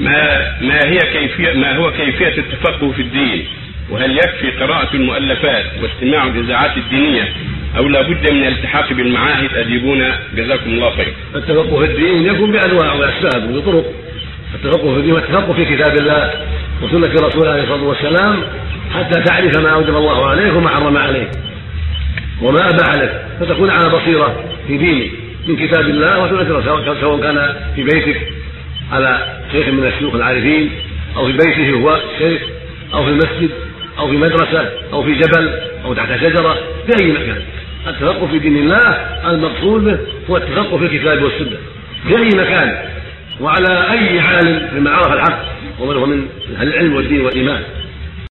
ما ما هي كيفية ما هو كيفية التفقه في الدين؟ وهل يكفي قراءة المؤلفات واستماع الإذاعات الدينية؟ أو لا بد من الالتحاق بالمعاهد؟ أجيبونا. جزاكم الله خير. التفقه في الدين يكون بأنواع وأسباب وبطرق. التفقه في الدين والتفقه في كتاب الله وسنة رسوله عليه الصلاة والسلام حتى تعرف ما أوجب الله عليك وما حرم عليك. وما أباح لك. فتكون على بصيرة في دينك من كتاب الله وسنة رسوله سواء كان في بيتك على شيخ من الشيوخ العارفين أو في بيته هو شيخ أو في المسجد أو في مدرسة أو في جبل أو تحت شجرة في أي مكان. التفقه في دين الله المقصود به هو التفقه في الكتاب والسنة في أي مكان وعلى أي حال مما عرف الحق ومن هو من أهل العلم والدين والإيمان.